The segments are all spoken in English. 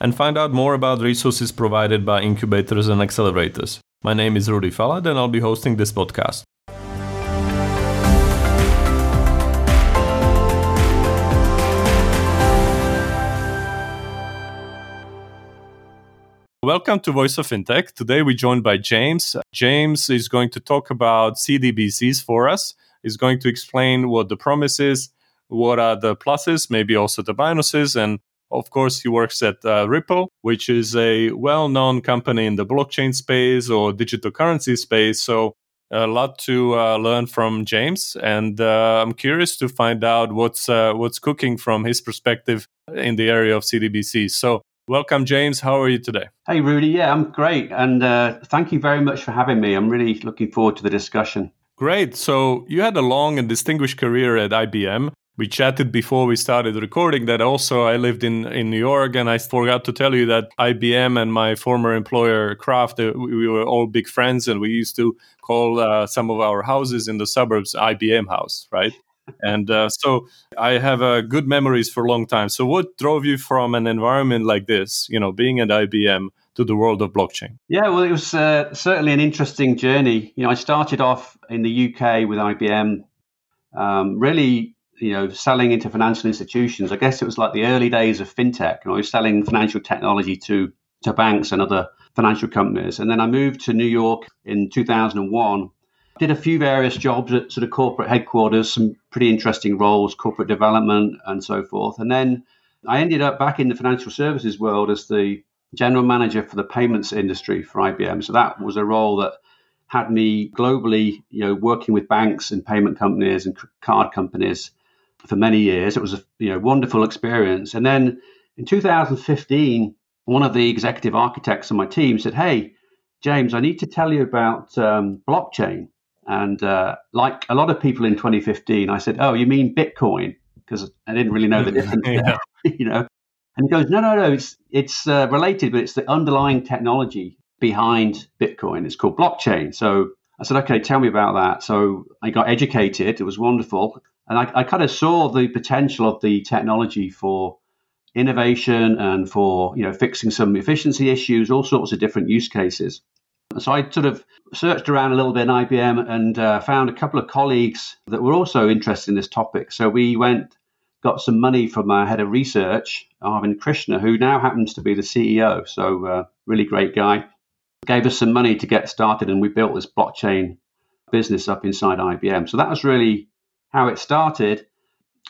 and find out more about resources provided by incubators and accelerators. My name is Rudy Falat, and I'll be hosting this podcast. Welcome to Voice of Fintech. Today we're joined by James. James is going to talk about CDBCs for us. He's going to explain what the promise is, what are the pluses, maybe also the minuses, and of course, he works at uh, Ripple, which is a well known company in the blockchain space or digital currency space. So, a lot to uh, learn from James. And uh, I'm curious to find out what's, uh, what's cooking from his perspective in the area of CDBC. So, welcome, James. How are you today? Hey, Rudy. Yeah, I'm great. And uh, thank you very much for having me. I'm really looking forward to the discussion. Great. So, you had a long and distinguished career at IBM we chatted before we started recording that also I lived in, in New York and I forgot to tell you that IBM and my former employer Kraft, uh, we were all big friends and we used to call uh, some of our houses in the suburbs IBM house, right? and uh, so I have uh, good memories for a long time. So what drove you from an environment like this, you know, being at IBM to the world of blockchain? Yeah, well, it was uh, certainly an interesting journey. You know, I started off in the UK with IBM, um, really you know, selling into financial institutions. I guess it was like the early days of fintech. Know, I was selling financial technology to to banks and other financial companies. And then I moved to New York in 2001. Did a few various jobs at sort of corporate headquarters, some pretty interesting roles, corporate development and so forth. And then I ended up back in the financial services world as the general manager for the payments industry for IBM. So that was a role that had me globally, you know, working with banks and payment companies and card companies for many years. It was a you know wonderful experience. And then in 2015, one of the executive architects on my team said, "Hey, James, I need to tell you about um, blockchain." And uh, like a lot of people in 2015, I said, "Oh, you mean Bitcoin?" Because I didn't really know the difference. yeah. you know. And he goes, "No, no, no. It's it's uh, related, but it's the underlying technology behind Bitcoin. It's called blockchain." So I said, "Okay, tell me about that." So I got educated. It was wonderful. And I, I kind of saw the potential of the technology for innovation and for you know fixing some efficiency issues, all sorts of different use cases. So I sort of searched around a little bit in IBM and uh, found a couple of colleagues that were also interested in this topic. So we went, got some money from our head of research, Arvind Krishna, who now happens to be the CEO. So uh, really great guy. Gave us some money to get started, and we built this blockchain business up inside IBM. So that was really how it started.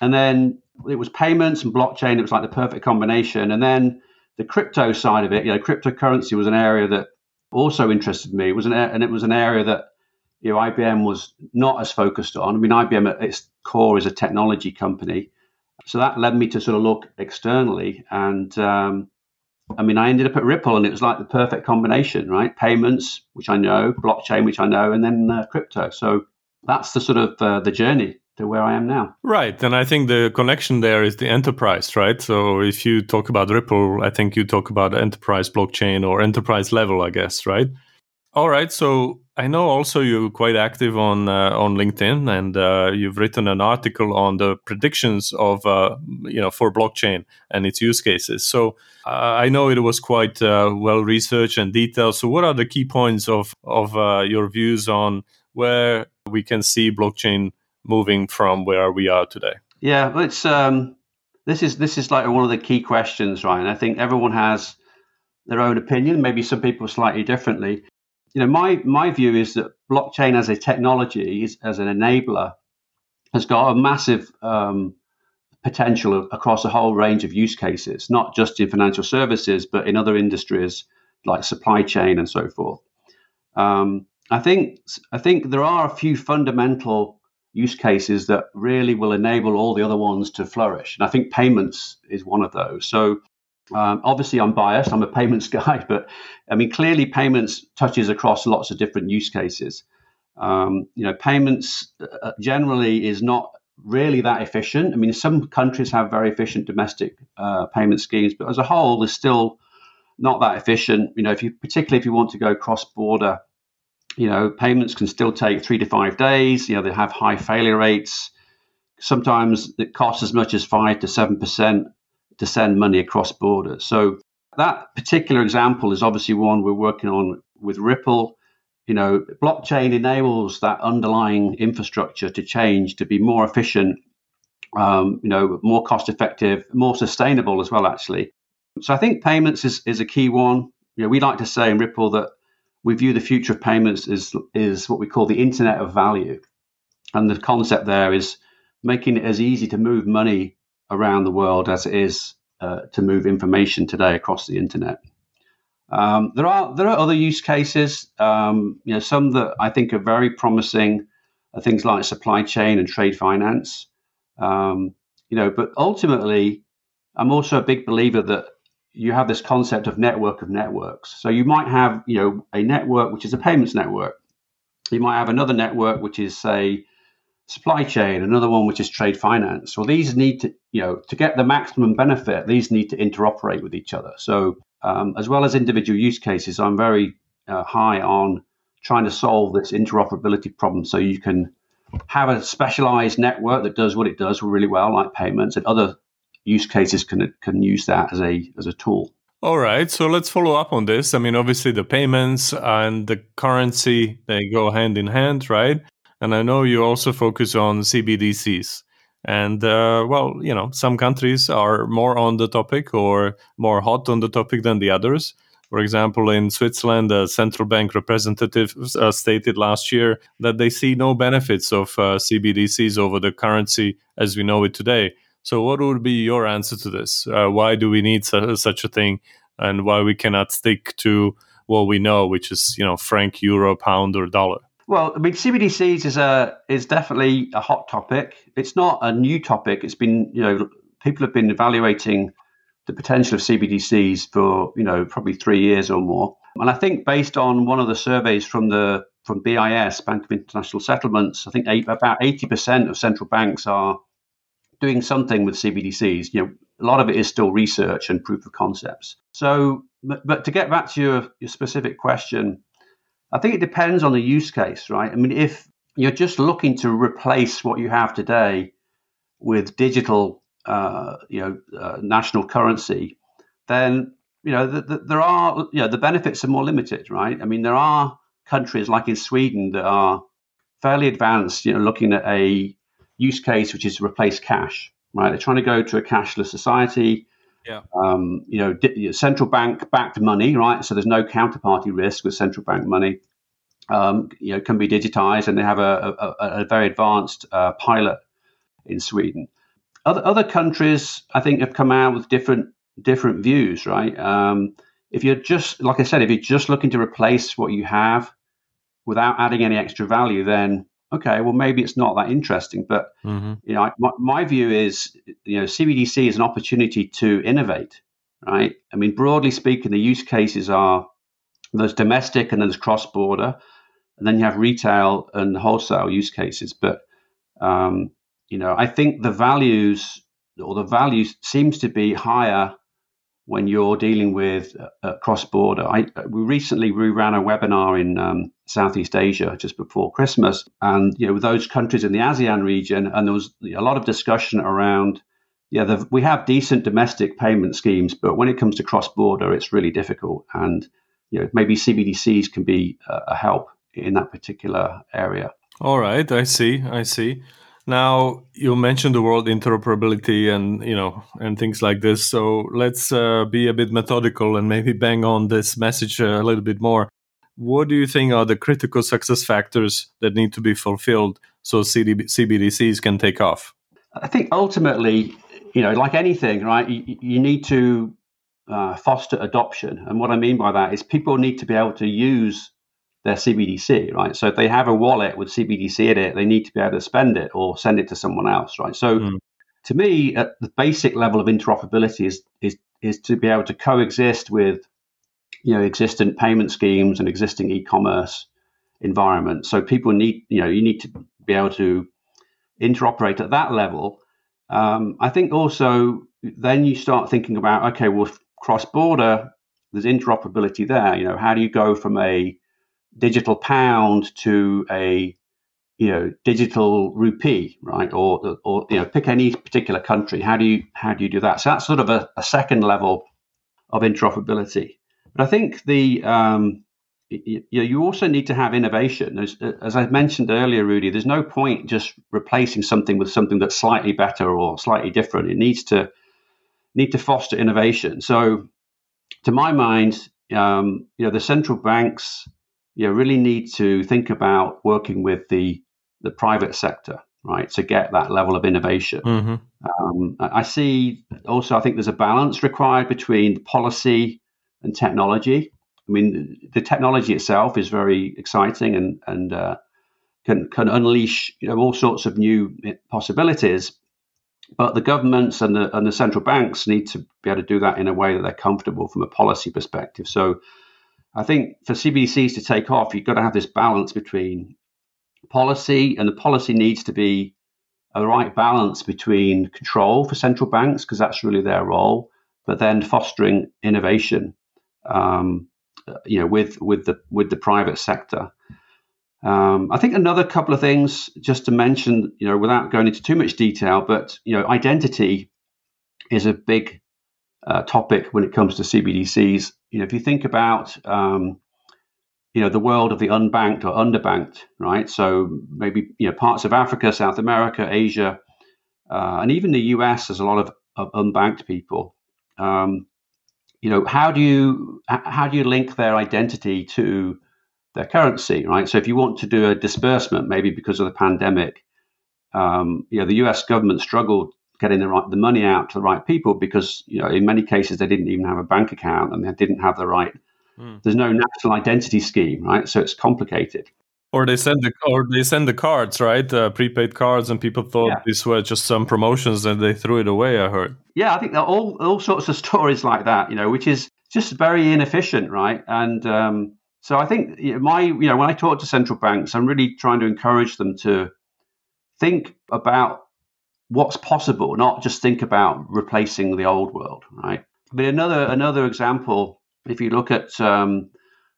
And then it was payments and blockchain. It was like the perfect combination. And then the crypto side of it, you know, cryptocurrency was an area that also interested me. It was an and it was an area that you know IBM was not as focused on. I mean, IBM at its core is a technology company, so that led me to sort of look externally. And um, I mean, I ended up at Ripple, and it was like the perfect combination, right? Payments, which I know, blockchain, which I know, and then uh, crypto. So that's the sort of uh, the journey to where I am now. Right. And I think the connection there is the enterprise, right? So if you talk about Ripple, I think you talk about enterprise blockchain or enterprise level, I guess, right? All right. So I know also you're quite active on uh, on LinkedIn, and uh, you've written an article on the predictions of uh, you know for blockchain and its use cases. So uh, I know it was quite uh, well researched and detailed. So what are the key points of of uh, your views on where we can see blockchain moving from where we are today? Yeah, it's um, this is this is like one of the key questions? And I think everyone has their own opinion. Maybe some people slightly differently. You know, my my view is that blockchain as a technology, as an enabler, has got a massive um, potential across a whole range of use cases, not just in financial services, but in other industries like supply chain and so forth. Um, I think I think there are a few fundamental use cases that really will enable all the other ones to flourish. And I think payments is one of those. So Um, obviously, I'm biased. I'm a payments guy, but I mean, clearly, payments touches across lots of different use cases. Um, you know, payments uh, generally is not really that efficient. I mean, some countries have very efficient domestic uh, payment schemes, but as a whole, they're still not that efficient. You know, if you particularly if you want to go cross border, you know, payments can still take three to five days. You know, they have high failure rates. Sometimes it costs as much as five to seven percent to send money across borders. So that particular example is obviously one we're working on with Ripple. You know, blockchain enables that underlying infrastructure to change to be more efficient, um, you know, more cost effective, more sustainable as well, actually. So I think payments is, is a key one. You know, we like to say in Ripple that we view the future of payments as is what we call the internet of value. And the concept there is making it as easy to move money around the world as it is uh, to move information today across the internet. Um, there are there are other use cases, um, you know, some that I think are very promising, are things like supply chain and trade finance. Um, you know, but ultimately, I'm also a big believer that you have this concept of network of networks. So you might have, you know, a network which is a payments network. You might have another network which is, say, supply chain, another one which is trade finance. So these need to, you know, to get the maximum benefit, these need to interoperate with each other. So, um, as well as individual use cases, I'm very uh, high on trying to solve this interoperability problem so you can have a specialized network that does what it does really well, like payments, and other use cases can can use that as a as a tool. All right, so let's follow up on this. I mean, obviously, the payments and the currency they go hand in hand, right? And I know you also focus on CBDCs. And uh, well, you know, some countries are more on the topic or more hot on the topic than the others. For example, in Switzerland, a central bank representative uh, stated last year that they see no benefits of uh, CBDCs over the currency as we know it today. So, what would be your answer to this? Uh, why do we need su- such a thing, and why we cannot stick to what we know, which is you know franc, euro, pound, or dollar? Well, I mean, CBDCs is a is definitely a hot topic. It's not a new topic. It's been you know people have been evaluating the potential of CBDCs for you know probably three years or more. And I think based on one of the surveys from the from BIS Bank of International Settlements, I think eight, about eighty percent of central banks are doing something with CBDCs. You know, a lot of it is still research and proof of concepts. So, but, but to get back to your, your specific question, I think it depends on the use case, right? I mean, if you're just looking to replace what you have today with digital, uh, you know, uh, national currency, then you know the, the, there are you know the benefits are more limited, right? I mean, there are countries like in Sweden that are fairly advanced, you know, looking at a use case which is replace cash, right? They're trying to go to a cashless society. Yeah. Um, you know, di- central bank backed money, right? So there's no counterparty risk with central bank money. Um, you know, can be digitized, and they have a, a, a very advanced uh, pilot in Sweden. Other other countries, I think, have come out with different different views, right? Um, if you're just like I said, if you're just looking to replace what you have without adding any extra value, then okay, well maybe it's not that interesting. But mm-hmm. you know, my, my, view is, you know, CBDC is an opportunity to innovate, right? I mean, broadly speaking, the use cases are there's domestic and then there's cross border, and then you have retail and wholesale use cases. But um, you know, I think the values or the value seems to be higher when you're dealing with uh, cross border. I we recently we ran a webinar in um, Southeast Asia just before Christmas, and you know those countries in the ASEAN region, and there was a lot of discussion around. Yeah, the, we have decent domestic payment schemes, but when it comes to cross border, it's really difficult, and you know maybe CBDCs can be a help in that particular area. All right, I see, I see. Now you mentioned the word interoperability and you know and things like this. So let's uh, be a bit methodical and maybe bang on this message a little bit more. What do you think are the critical success factors that need to be fulfilled so CBDCs can take off? I think ultimately, you know, like anything, right? You, you need to uh, foster adoption, and what I mean by that is people need to be able to use their CBDC, right? So if they have a wallet with CBDC in it, they need to be able to spend it or send it to someone else, right? So mm. to me, at the basic level of interoperability is is is to be able to coexist with you know existing payment schemes and existing e-commerce environments. So people need you know you need to be able to interoperate at that level. Um, I think also then you start thinking about okay, well cross border, there's interoperability there. You know, how do you go from a digital pound to a you know digital rupee, right? Or or you know pick any particular country. How do you how do you do that? So that's sort of a, a second level of interoperability. But I think the um, you, you also need to have innovation. As, as I mentioned earlier, Rudy, there's no point just replacing something with something that's slightly better or slightly different. It needs to need to foster innovation. So, to my mind, um, you know, the central banks, you really need to think about working with the the private sector, right, to get that level of innovation. Mm-hmm. Um, I see also, I think there's a balance required between policy and technology. I mean, the technology itself is very exciting and and uh, can can unleash you know all sorts of new possibilities. But the governments and the and the central banks need to be able to do that in a way that they're comfortable from a policy perspective. So, I think for CBDCs to take off, you've got to have this balance between policy, and the policy needs to be a right balance between control for central banks because that's really their role, but then fostering innovation um, you know, with with the with the private sector. Um, I think another couple of things just to mention, you know, without going into too much detail, but you know, identity is a big uh, topic when it comes to CBDCs. You know, if you think about um, you know the world of the unbanked or underbanked, right? So maybe you know parts of Africa, South America, Asia, uh, and even the US has a lot of, of unbanked people. Um, you know, how do you how do you link their identity to their currency, right? So if you want to do a disbursement, maybe because of the pandemic, um, you know, the U.S. government struggled getting the right the money out to the right people because you know in many cases they didn't even have a bank account and they didn't have the right. Mm. There's no national identity scheme, right? So it's complicated. Or they send the or they send the cards, right? Uh, prepaid cards, and people thought yeah. these were just some promotions, and they threw it away. I heard. Yeah, I think there are all all sorts of stories like that, you know, which is just very inefficient, right? And um, so I think my, you know, when I talk to central banks, I'm really trying to encourage them to think about what's possible, not just think about replacing the old world, right? But another another example, if you look at um,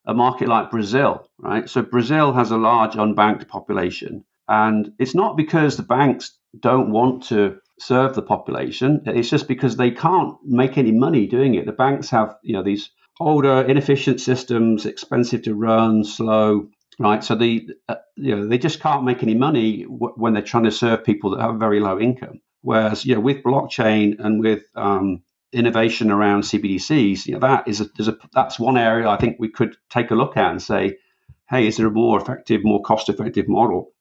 a market like Brazil, right? So Brazil has a large unbanked population, and it's not because the banks don't want to serve the population. It's just because they can't make any money doing it. The banks have, you know, these older, inefficient systems, expensive to run, slow, right? So the, uh, you know, they just can't make any money w- when they're trying to serve people that have very low income. Whereas, you know, with blockchain and with um, innovation around CBDCs, you know, that is a, a, that's one area I think we could take a look at and say, hey, is there a more effective, more cost-effective model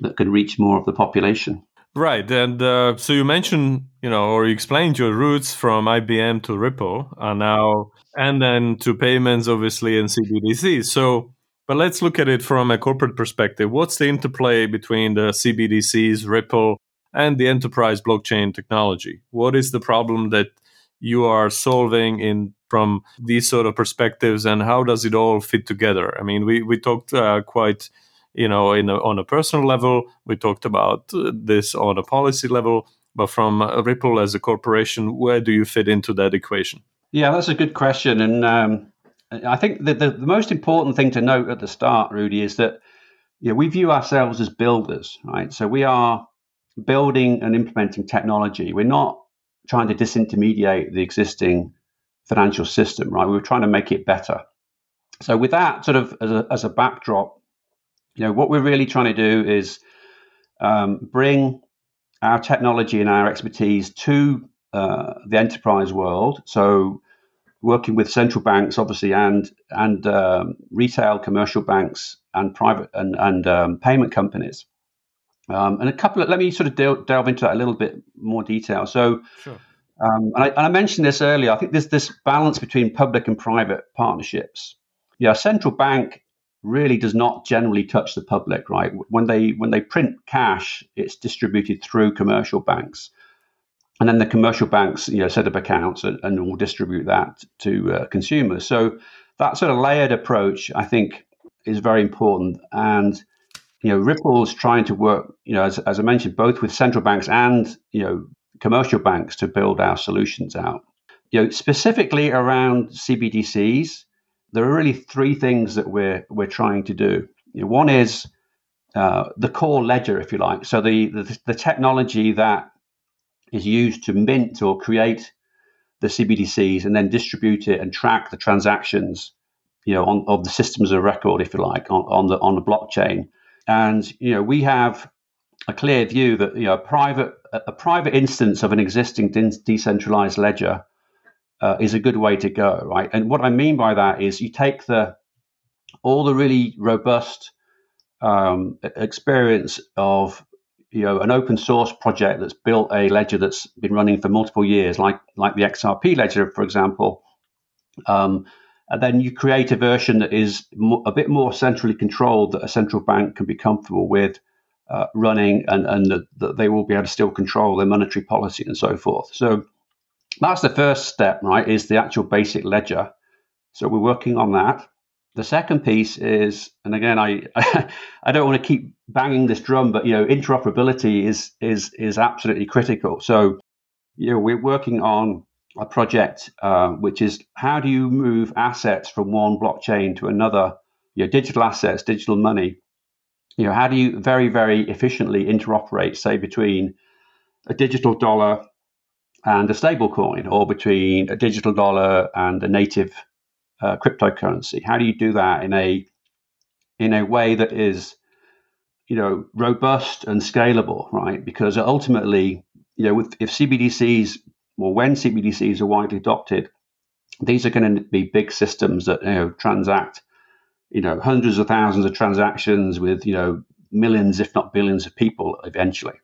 that can reach more of the population? Right, and uh, so you mentioned, you know, or you explained your roots from IBM to Ripple, and now and then to payments, obviously, and CBDCs. So, but let's look at it from a corporate perspective. What's the interplay between the CBDCs, Ripple, and the enterprise blockchain technology? What is the problem that you are solving in from these sort of perspectives and how does it all fit together? I mean we we talked uh, quite you know in a, on a personal level. We talked about uh, this on a policy level. But from ripple as a corporation where do you fit into that equation? Yeah that's a good question. And um, i think that the, the most important thing to note at the start rudy is that you know, we view ourselves as builders right so we are building and implementing technology we're not trying to disintermediate the existing financial system, right? We were trying to make it better. So, with that sort of as a, as a backdrop, you know, what we're really trying to do is um, bring our technology and our expertise to uh, the enterprise world. So, working with central banks, obviously, and and um, retail, commercial banks, and private and and um, payment companies. Um, and a couple of, let me sort of delve, delve into that a little bit more detail. So, sure. um, and, I, and, I, mentioned this earlier. I think there's this balance between public and private partnerships. Yeah, central bank really does not generally touch the public, right? When they when they print cash, it's distributed through commercial banks. And then the commercial banks, you know, set up accounts and, and will distribute that to uh, consumers. So that sort of layered approach, I think, is very important. And you know, Ripple's trying to work, you know, as, as I mentioned, both with central banks and you know commercial banks to build our solutions out. You know, specifically around CBDCs, there are really three things that we're we're trying to do. You know, one is uh, the core ledger, if you like. So the, the the technology that is used to mint or create the CBDCs and then distribute it and track the transactions, you know, on, of the systems of record, if you like, on, on the on the blockchain. And you know, we have a clear view that you know, a private a private instance of an existing de- decentralized ledger uh, is a good way to go, right? And what I mean by that is you take the all the really robust um, experience of you know an open source project that's built a ledger that's been running for multiple years, like like the XRP ledger, for example. Um, and then you create a version that is a bit more centrally controlled that a central bank can be comfortable with uh, running, and and that the, they will be able to still control their monetary policy and so forth. So that's the first step, right? Is the actual basic ledger. So we're working on that. The second piece is, and again, I I don't want to keep banging this drum, but you know, interoperability is is is absolutely critical. So, you know, we're working on a project uh, which is how do you move assets from one blockchain to another? You know, digital assets, digital money. You know, how do you very very efficiently interoperate, say, between a digital dollar and a stable coin, or between a digital dollar and a native uh, cryptocurrency? How do you do that in a in a way that is you know robust and scalable, right? Because ultimately, you know, with, if CBDCs or when CBDCs are widely adopted, these are going to be big systems that you know transact you know hundreds of thousands of transactions with you know millions, if not billions, of people eventually.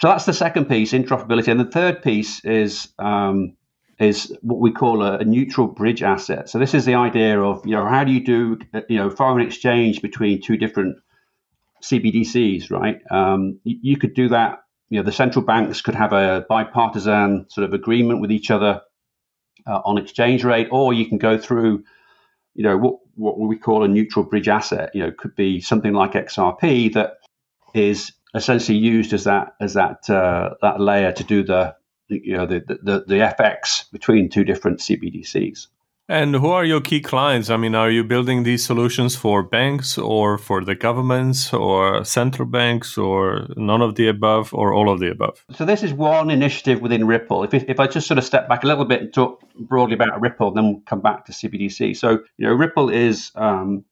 So that's the second piece, interoperability, and the third piece is um, is what we call a, a, neutral bridge asset. So this is the idea of you know how do you do you know foreign exchange between two different CBDCs, right? Um, you, you, could do that. You know, the central banks could have a bipartisan sort of agreement with each other uh, on exchange rate, or you can go through, you know, what what we call a neutral bridge asset. You know, could be something like XRP that is essentially used as that as that uh, that layer to do the you know the, the the FX between two different CBDCs. And who are your key clients? I mean, are you building these solutions for banks or for the governments or central banks or none of the above or all of the above? So, this is one initiative within Ripple. If, if I just sort of step back a little bit and talk broadly about Ripple, then we'll come back to CBDC. So, you know, Ripple is um,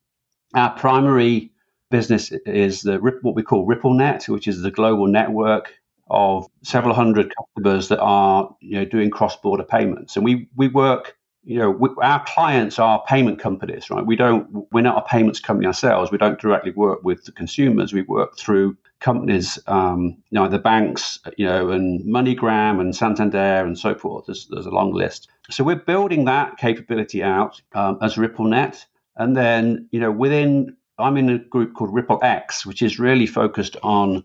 our primary business is the what we call RippleNet, which is the global network of several hundred customers that are you know doing cross-border payments, and we we work. You know, we, our clients are payment companies, right? We don't. We're not a payments company ourselves. We don't directly work with the consumers. We work through companies, um, you know, the banks, you know, and MoneyGram and Santander and so forth. There's, there's a long list. So we're building that capability out um, as RippleNet, and then you know within I'm in a group called Ripple X, which is really focused on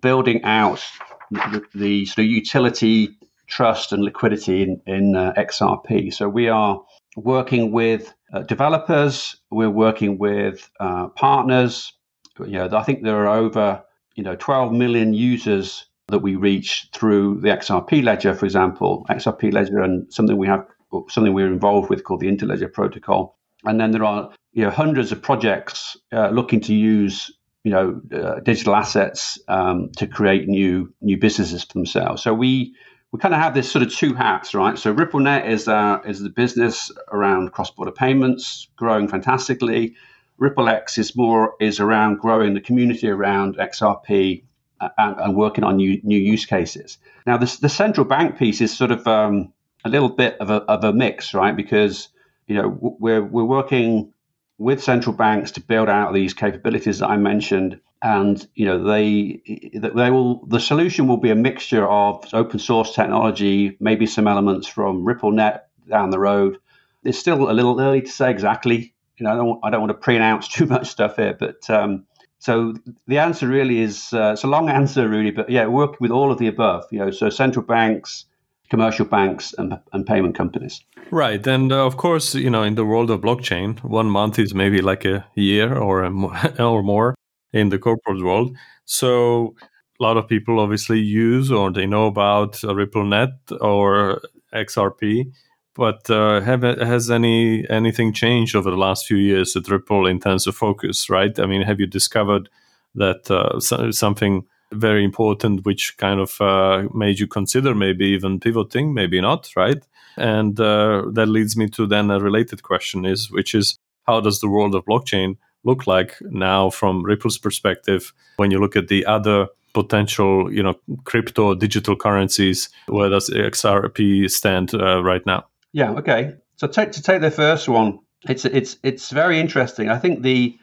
building out the, the sort of utility, trust, and liquidity in, in uh, XRP. So we are working with uh, developers, we're working with uh, partners. You know, I think there are over you know 12 million users that we reach through the XRP ledger, for example, XRP ledger, and something we have something we're involved with called the Interledger protocol. And then there are you know hundreds of projects uh, looking to use you know uh, digital assets um, to create new new businesses for themselves. So we we kind of have this sort of two hats, right? So RippleNet is uh, is the business around cross border payments, growing fantastically. RippleX is more is around growing the community around XRP uh, and, and working on new new use cases. Now, this, the central bank piece is sort of um, a little bit of a, of a mix, right? Because you know we're we're working with central banks to build out these capabilities that I mentioned. And you know they they will the solution will be a mixture of open source technology, maybe some elements from RippleNet down the road. It's still a little early to say exactly. You know, I don't I don't want to pre-announce too much stuff here, but um, so the answer really is uh, it's a long answer really, but yeah, working with all of the above. You know, so central banks, commercial banks and, and payment companies. Right, and uh, of course, you know, in the world of blockchain, one month is maybe like a year or a or more in the corporate world. So a lot of people obviously use or they know about RippleNet or XRP. But uh, have, has any anything changed over the last few years at Ripple in terms of focus? Right? I mean, have you discovered that uh, something very important, which kind of uh, made you consider maybe even pivoting, maybe not, right? And uh, that leads me to then a related question is, which is, how does the world of blockchain look like now from Ripple's perspective when you look at the other potential, you know, crypto digital currencies? Where does XRP stand uh, right now? Yeah. Okay. So take, to take the first one, it's it's it's very interesting. I think the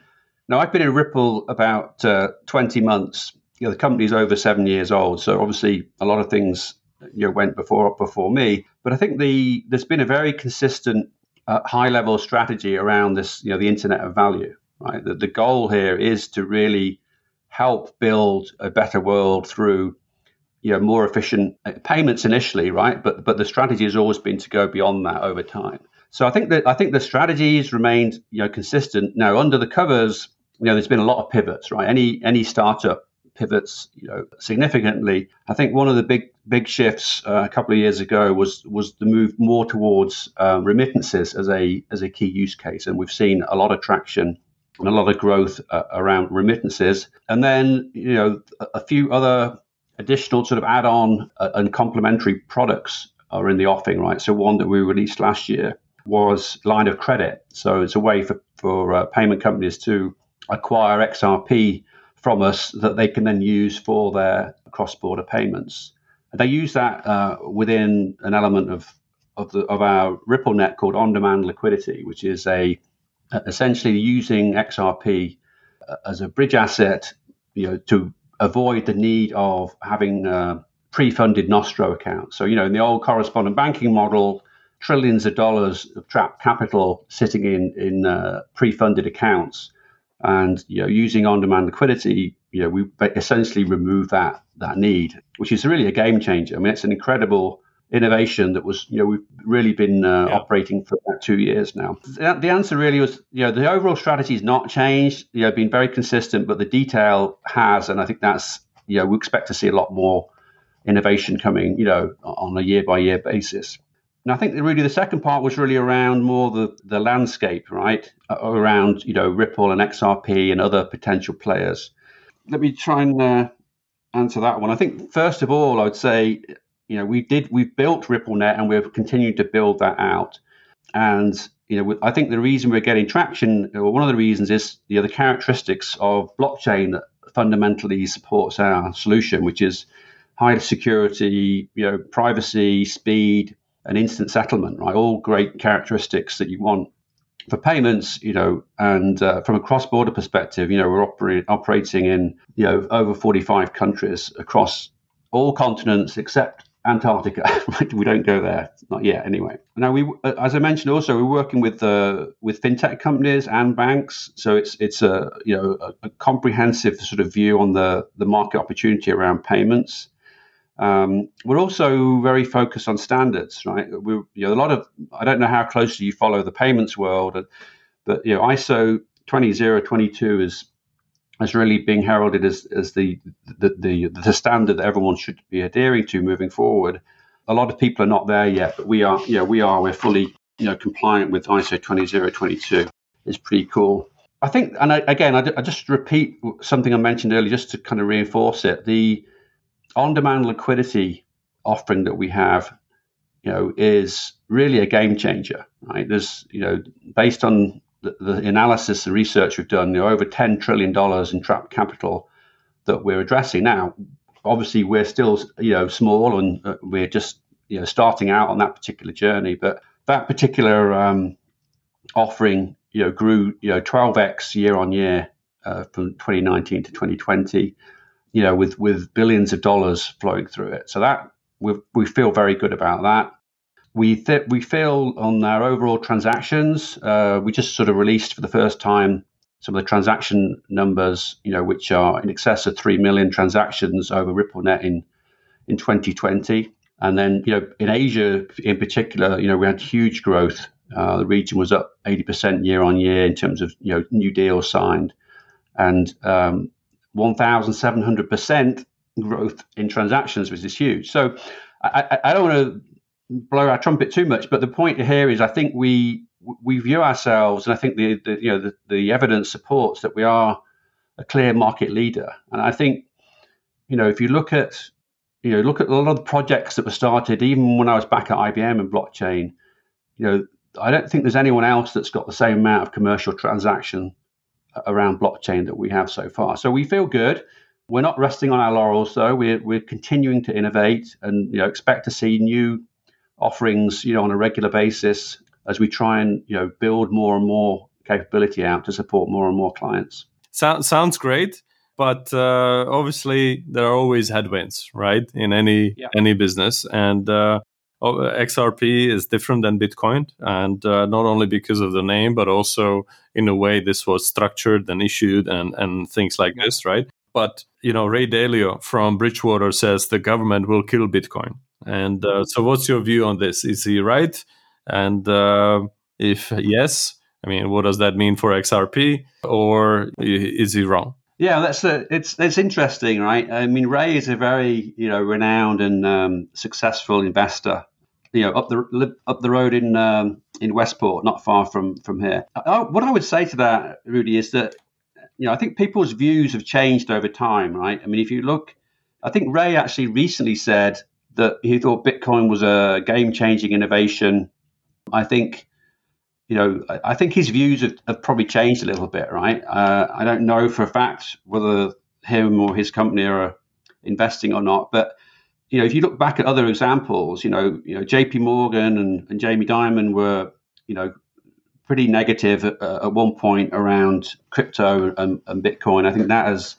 now I've been in Ripple about uh, twenty months. You know, the company's over seven years old, so obviously a lot of things you know went before before me. But I think the there's been a very consistent uh, high level strategy around this. You know, the Internet of Value. Right. The, the goal here is to really help build a better world through you know more efficient uh, payments initially, right? But but the strategy has always been to go beyond that over time. So I think that I think the strategies remained you know consistent. Now under the covers, you know, there's been a lot of pivots, right? Any any startup pivots, you know, significantly. I think one of the big big shifts uh, a couple of years ago was was the move more towards uh, remittances as a as a key use case, and we've seen a lot of traction and a lot of growth uh, around remittances. And then you know a, a few other additional sort of add-on uh, and complementary products are in the offing, right? So one that we released last year was line of credit. So it's a way for for uh, payment companies to acquire XRP from us that they can then use for their cross-border payments. And they use that uh, within an element of of, the, of our RippleNet called on-demand liquidity, which is a essentially using XRP uh, as a bridge asset, you know, to avoid the need of having uh, pre-funded Nostro accounts. So, you know, in the old correspondent banking model, trillions of dollars of trapped capital sitting in in uh, pre-funded accounts, and you know, using on-demand liquidity, you know, we essentially remove that that need, which is really a game changer. I mean, it's an incredible innovation that was, you know, we've really been uh, yeah. operating for about two years now. The answer really was, you know, the overall strategy has not changed, you know, been very consistent, but the detail has, and I think that's, you know, we expect to see a lot more innovation coming, you know, on a year by year basis. And I think really the second part was really around more the, the landscape, right? Around, you know, Ripple and XRP and other potential players. Let me try and uh, answer that one. I think, first of all, I would say you know, we did we've built RippleNet and we've continued to build that out. And you know, I think the reason we're getting traction, or one of the reasons, is you know, the characteristics of blockchain that fundamentally supports our solution, which is high security, you know, privacy, speed, and instant settlement. Right, all great characteristics that you want for payments, you know, and uh, from a cross-border perspective, you know, we're oper- operating in you know over 45 countries across all continents except Antarctica. we don't go there, not yet, anyway. Now, we, as I mentioned, also we're working with uh, with fintech companies and banks, so it's it's a you know a, a comprehensive sort of view on the the market opportunity around payments. Um, we're also very focused on standards, right? We, you know, a lot of I don't know how closely you follow the payments world, but you know, ISO 20022 is as really being heralded as, as the, the, the, the standard that everyone should be adhering to moving forward. A lot of people are not there yet, but we are. Yeah, we are. We're fully you know compliant with ISO 20022. It's pretty cool. I think, and I, again, I, I just repeat something I mentioned earlier, just to kind of reinforce it. The on-demand liquidity offering that we have, you know, is really a game changer. Right? There's, you know, based on the, the analysis, the research we've done, you know, over $10 trillion in trapped capital that we're addressing. Now, obviously, we're still, you know, small and uh, we're just, you know, starting out on that particular journey. But that particular um, offering, you know, grew, you know, 12x year on year uh, from 2019 to 2020, you know, with, with billions of dollars flowing through it. So that we we feel very good about that. We th- we feel on our overall transactions, uh, we just sort of released for the first time some of the transaction numbers, you know, which are in excess of three million transactions over RippleNet in in 2020. And then, you know, in Asia in particular, you know, we had huge growth. Uh, the region was up 80% year on year in terms of, you know, new deals signed and um, 1,700% growth in transactions, which is huge. So I, I, don't want to blow our trumpet too much, but the point here is I think we we view ourselves, and I think the, the you know the, the evidence supports that we are a clear market leader. And I think you know if you look at you know look at a lot of the projects that were started, even when I was back at IBM and blockchain, you know I don't think there's anyone else that's got the same amount of commercial transaction around blockchain that we have so far. So we feel good. We're not resting on our laurels, though. We're, we're continuing to innovate and you know expect to see new offerings, you know, on a regular basis as we try and you know build more and more capability out to support more and more clients. So, sounds great, but uh, obviously there are always headwinds, right, in any yeah. any business, and uh, XRP is different than Bitcoin, and uh, not only because of the name, but also in a way this was structured and issued and and things like this, right? But you know, Ray Dalio from Bridgewater says the government will kill Bitcoin, and uh, so what's your view on this? Is he right? And uh, if yes, I mean, what does that mean for XRP, or is he wrong? Yeah, that's a, it's it's interesting, right? I mean, Ray is a very you know renowned and um, successful investor. You know, up the up the road in um, in Westport, not far from from here. I, what I would say to that, Rudy, is that you know I think people's views have changed over time, right? I mean, if you look, I think Ray actually recently said that he thought Bitcoin was a game changing innovation I think, you know, I think his views have, have probably changed a little bit, right? Uh, I don't know for a fact whether him or his company are investing or not, but you know, if you look back at other examples, you know, you know, J.P. Morgan and, and Jamie Dimon were, you know, pretty negative at, at one point around crypto and, and, Bitcoin. I think that has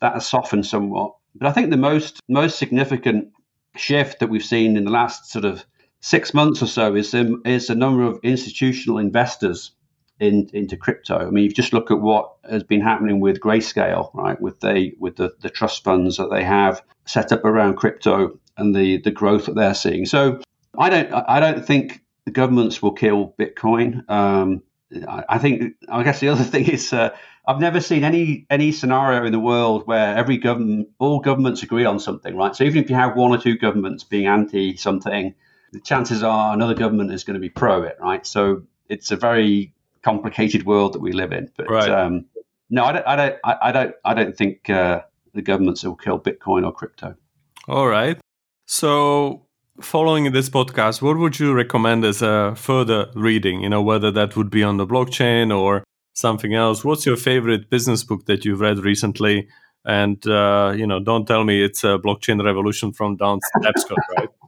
that has softened somewhat. But I think the most most significant shift that we've seen in the last sort of six months or so is is a number of institutional investors in, into crypto. I mean, you just look at what has been happening with Grayscale, right? With the with the, the trust funds that they have set up around crypto and the the growth that they're seeing. So I don't I don't think the governments will kill Bitcoin. Um, I, I think I guess the other thing is. Uh, I've never seen any any scenario in the world where every government, all governments agree on something, right? So even if you have one or two governments being anti something, the chances are another government is going to be pro it, right? So it's a very complicated world that we live in. But right. um, no, I don't, I don't, I don't, I don't think uh, the governments will kill Bitcoin or crypto. All right. So following this podcast, what would you recommend as a further reading? You know, whether that would be on the blockchain or something else. What's your favorite business book that you've read recently? And uh, you know, don't tell me it's a blockchain revolution from Don Tapscott, right?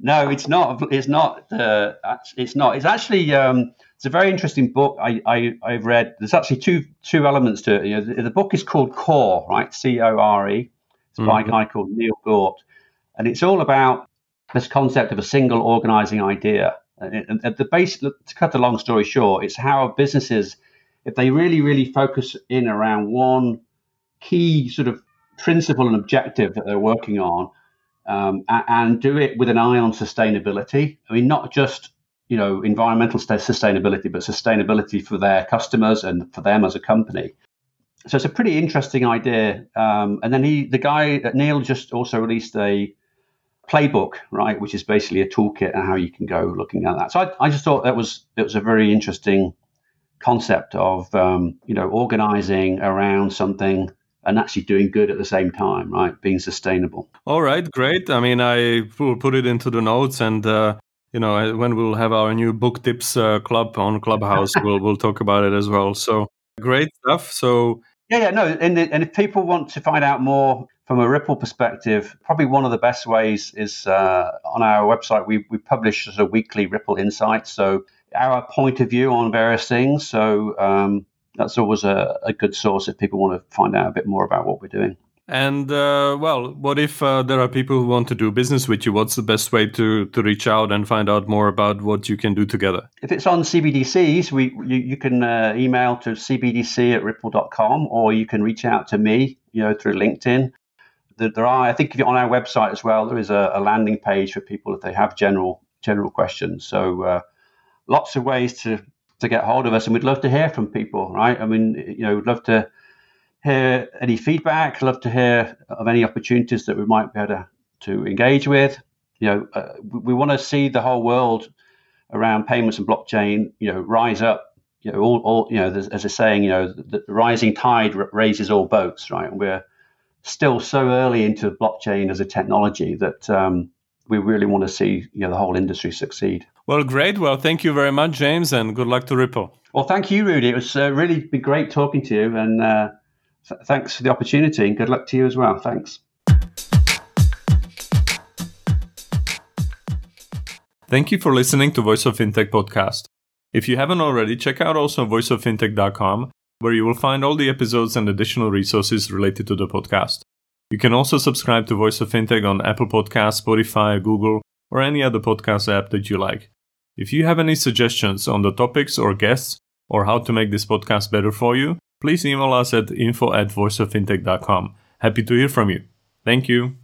No, it's not. It's not. Uh, it's not. It's actually. Um, it's a very interesting book. I, I have read. There's actually two two elements to it. You know, the, the book is called Core, right? C O R E. It's mm-hmm. by a mm-hmm. guy called Neil Gaught, and it's all about this concept of a single organizing idea. And at the base, to cut the long story short, it's how businesses, if they really, really focus in around one key sort of principle and objective that they're working on, um, and do it with an eye on sustainability. I mean, not just you know environmental sustainability, but sustainability for their customers and for them as a company. So it's a pretty interesting idea. Um, and then he, the guy Neil, just also released a playbook, right, which is basically a toolkit and how you can go looking at that. So I, I just thought that was it was a very interesting concept of um, you know organizing around something and actually doing good at the same time, right? Being sustainable. All right, great. I mean, I will put it into the notes, and uh, you know, when we'll have our new book tips uh, club on Clubhouse, we'll we'll talk about it as well. So great stuff. So yeah, yeah, no, and and if people want to find out more from a Ripple perspective, probably one of the best ways is uh, on our website. We we publish a weekly Ripple insights, so our point of view on various things. So um, that's always a, a good source if people want to find out a bit more about what we're doing. And uh, well, what if uh, there are people who want to do business with you? What's the best way to to reach out and find out more about what you can do together? If it's on CBDCs, we you, you can uh, email to cbdc at ripple.com or you can reach out to me, you know, through LinkedIn. there are, I think, on our website as well, there is a, a, landing page for people if they have general general questions. So uh, lots of ways to to get hold of us, and we'd love to hear from people, right? I mean, you know, we'd love to hear any feedback, love to hear of any opportunities that we might be able to, to engage with. You know, uh, we, we want to see the whole world around payments and blockchain, you know, rise up. You know, all, all you know, as a saying, you know, the, the rising tide raises all boats, right? And we're still so early into blockchain as a technology that um, we really want to see you know the whole industry succeed. Well, great. Well, thank you very much, James, and good luck to Ripple. Well, thank you, Rudy. It was uh, really been great talking to you, and uh, th- thanks for the opportunity, and good luck to you as well. Thanks. Thank you for listening to Voice of Fintech podcast. If you haven't already, check out also voiceoffintech.com, where you will find all the episodes and additional resources related to the podcast. You can also subscribe to Voice of Fintech on Apple Podcasts, Spotify, Google, or any other podcast app that you like. If you have any suggestions on the topics or guests, or how to make this podcast better for you, please email us at info at voiceoffintech.com. Happy to hear from you. Thank you.